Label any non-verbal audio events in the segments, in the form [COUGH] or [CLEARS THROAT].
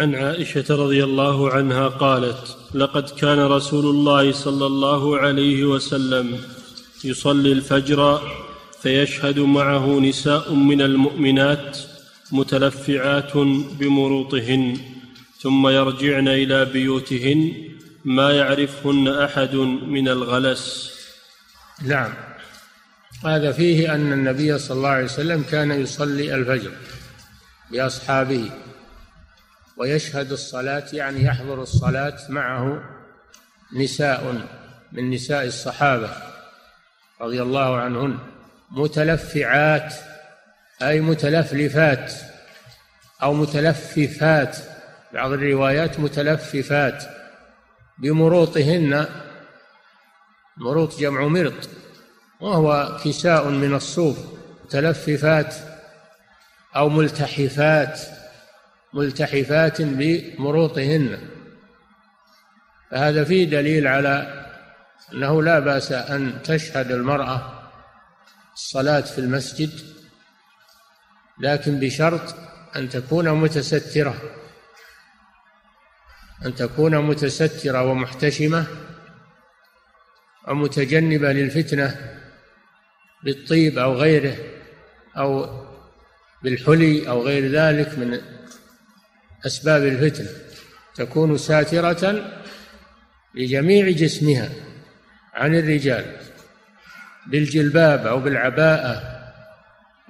عن عائشة رضي الله عنها قالت لقد كان رسول الله صلى الله عليه وسلم يصلي الفجر فيشهد معه نساء من المؤمنات متلفعات بمروطهن ثم يرجعن إلى بيوتهن ما يعرفهن أحد من الغلس. نعم. هذا فيه أن النبي صلى الله عليه وسلم كان يصلي الفجر بأصحابه. ويشهد الصلاة يعني يحضر الصلاة معه نساء من نساء الصحابة رضي الله عنهن متلفعات أي متلفلفات أو متلففات بعض الروايات متلففات بمروطهن مروط جمع مرط وهو كساء من الصوف متلففات أو ملتحفات. ملتحفات بمروطهن. فهذا فيه دليل على أنه لا بأس أن تشهد المرأة الصلاة في المسجد لكن بشرط أن تكون متسترة. أن تكون متسترة ومحتشمة ومتجنبة للفتنة بالطيب أو غيره أو بالحلي أو غير ذلك من أسباب الفتنة تكون ساترة لجميع جسمها عن الرجال بالجلباب أو بالعباءة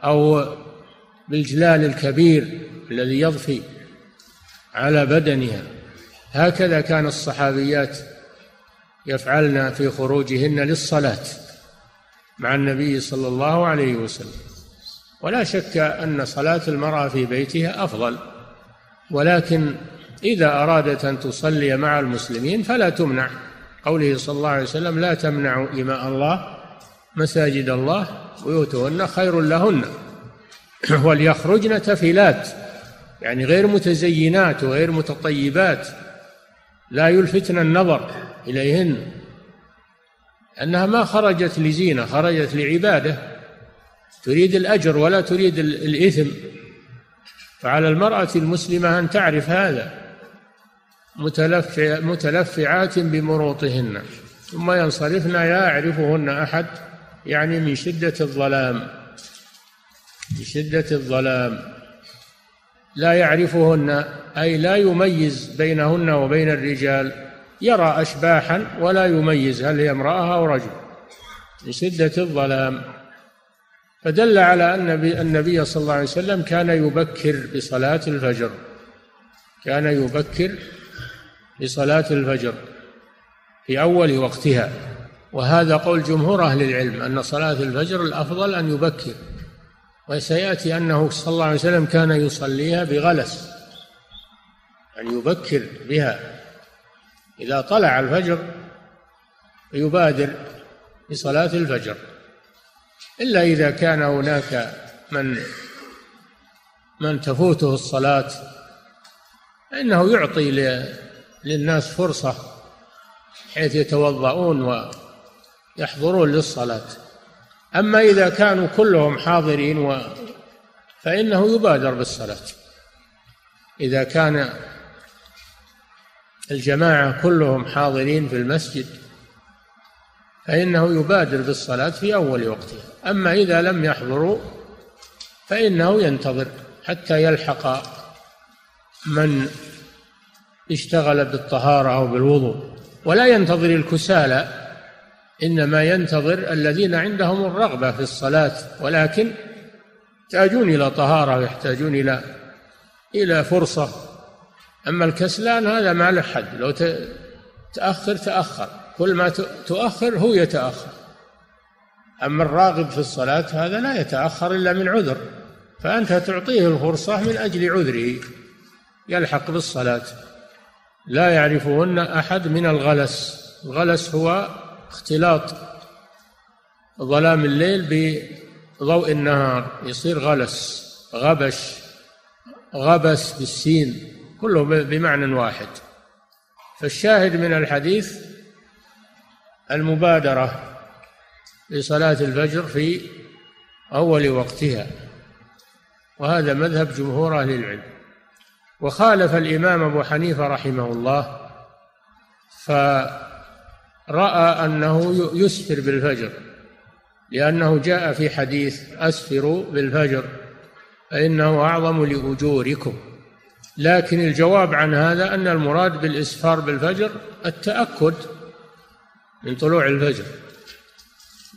أو بالجلال الكبير الذي يضفي على بدنها. هكذا كان الصحابيات يفعلن في خروجهن للصلاة مع النبي صلى الله عليه وسلم. ولا شك أن صلاة المرأة في بيتها أفضل. ولكن إذا أرادت أن تصلي مع المسلمين فلا تمنع. قوله صلى الله عليه وسلم لا تمنعوا إماء الله مساجد الله بيوتهن خير لهن. [CLEARS THROAT] وليخرجن تفلات يعني غير متزينات وغير متطيبات لا يلفتن النظر إليهن. أنها ما خرجت لزينة خرجت لعبادة. تريد الأجر ولا تريد الإثم. فعلى المرأة المسلمة أن تعرف هذا. متلفع متلفعات بمروطهن. ثم ينصرفن يعرفهن أحد يعني من شدة الظلام. من شدة الظلام. لا يعرفهن أي لا يميز بينهن وبين الرجال. يرى أشباحا ولا يميز هل هي امرأة أو رجل. من شدة الظلام. فدل على أن النبي صلى الله عليه وسلم كان يبكر بصلاة الفجر. كان يبكر بصلاة الفجر في أول وقتها. وهذا قول جمهور أهل العلم أن صلاة الفجر الأفضل أن يبكر. وسيأتي أنه صلى الله عليه وسلم كان يصليها بغلس أن يبكر بها. إذا طلع الفجر يبادر بصلاة الفجر. إلا إذا كان هناك من من تفوته الصلاة فإنه يعطي للناس فرصة حيث يتوضؤون ويحضرون للصلاة. أما إذا كانوا كلهم حاضرين و فإنه يبادر بالصلاة. إذا كان الجماعة كلهم حاضرين في المسجد فإنه يبادر بالصلاة في أول وقتها أما إذا لم يحضروا فإنه ينتظر حتى يلحق من اشتغل بالطهارة أو بالوضوء ولا ينتظر الكسالى إنما ينتظر الذين عندهم الرغبة في الصلاة ولكن يحتاجون إلى طهارة ويحتاجون إلى إلى فرصة. أما الكسلان هذا ما له حد لو تأخر تأخر كل ما تؤخر هو يتأخر. أما الراغب في الصلاة هذا لا يتأخر إلا من عذر فأنت تعطيه الفرصة من أجل عذره يلحق بالصلاة. لا يعرفهن أحد من الغلس الغلس هو اختلاط ظلام الليل بضوء النهار يصير غلس غبش غبس بالسين كله بمعنى واحد. فالشاهد من الحديث المبادرة لصلاة الفجر في أول وقتها. وهذا مذهب جمهور أهل العلم. وخالف الإمام أبو حنيفة رحمه الله فرأى أنه يسفر بالفجر لأنه جاء في حديث أسفروا بالفجر فإنه أعظم لأجوركم. لكن الجواب عن هذا أن المراد بالإسفار بالفجر التأكد من طلوع الفجر.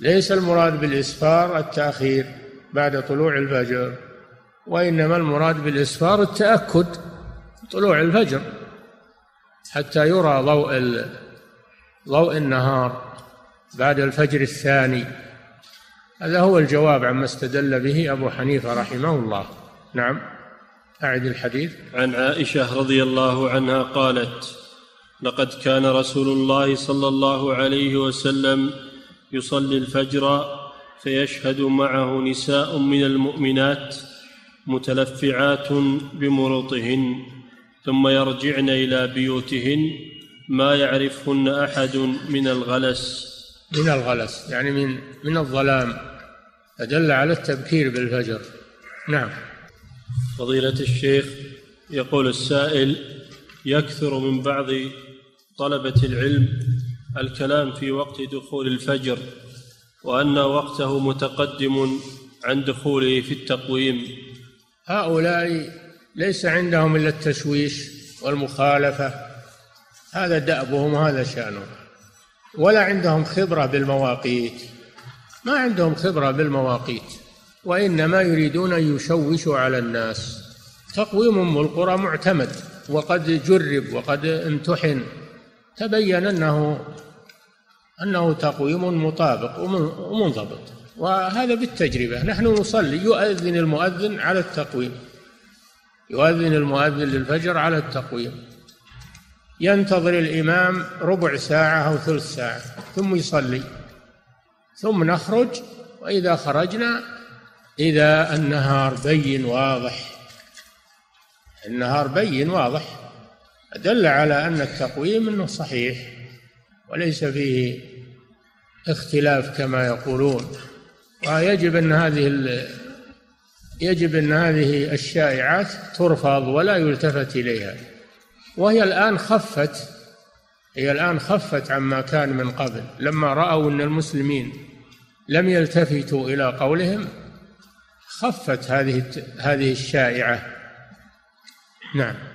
ليس المراد بالإسفار التأخير بعد طلوع الفجر وإنما المراد بالإسفار التأكد طلوع الفجر حتى يرى ضوء ضوء النهار بعد الفجر الثاني. هذا هو الجواب عما استدل به أبو حنيفة رحمه الله. نعم أعد الحديث. عن عائشة رضي الله عنها قالت لقد كان رسول الله صلى الله عليه وسلم يصلي الفجر فيشهد معه نساء من المؤمنات متلفعات بمروطهن ثم يرجعن إلى بيوتهن ما يعرفهن أحد من الغلس. من الغلس يعني من من الظلام. فدل على التبكير بالفجر. نعم. فضيلة الشيخ يقول السائل يكثر من بعض طلبة العلم الكلام في وقت دخول الفجر وأن وقته متقدم عن دخوله في التقويم. هؤلاء ليس عندهم إلا التشويش والمخالفة. هذا دأبهم وهذا شأنهم. ولا عندهم خبرة بالمواقيت. ما عندهم خبرة بالمواقيت وإنما يريدون أن يشوشوا على الناس. تقويم أم القرى معتمد وقد جرب وقد امتحن. تبين أنه أنه تقويم مطابق ومنضبط. وهذا بالتجربة. نحن نصلي. يؤذن المؤذن على التقويم. يؤذن المؤذن للفجر على التقويم. ينتظر الإمام ربع ساعة أو ثلث ساعة. ثم يصلي. ثم نخرج. وإذا خرجنا إذا النهار بين واضح. النهار بين واضح. دل على أن التقويم أنه صحيح وليس فيه اختلاف كما يقولون. ويجب أن هذه يجب أن هذه الشائعات ترفض ولا يلتفت إليها. وهي الآن خفت هي الآن خفت عما كان من قبل. لما رأوا أن المسلمين لم يلتفتوا إلى قولهم خفت هذه هذه الشائعة. نعم.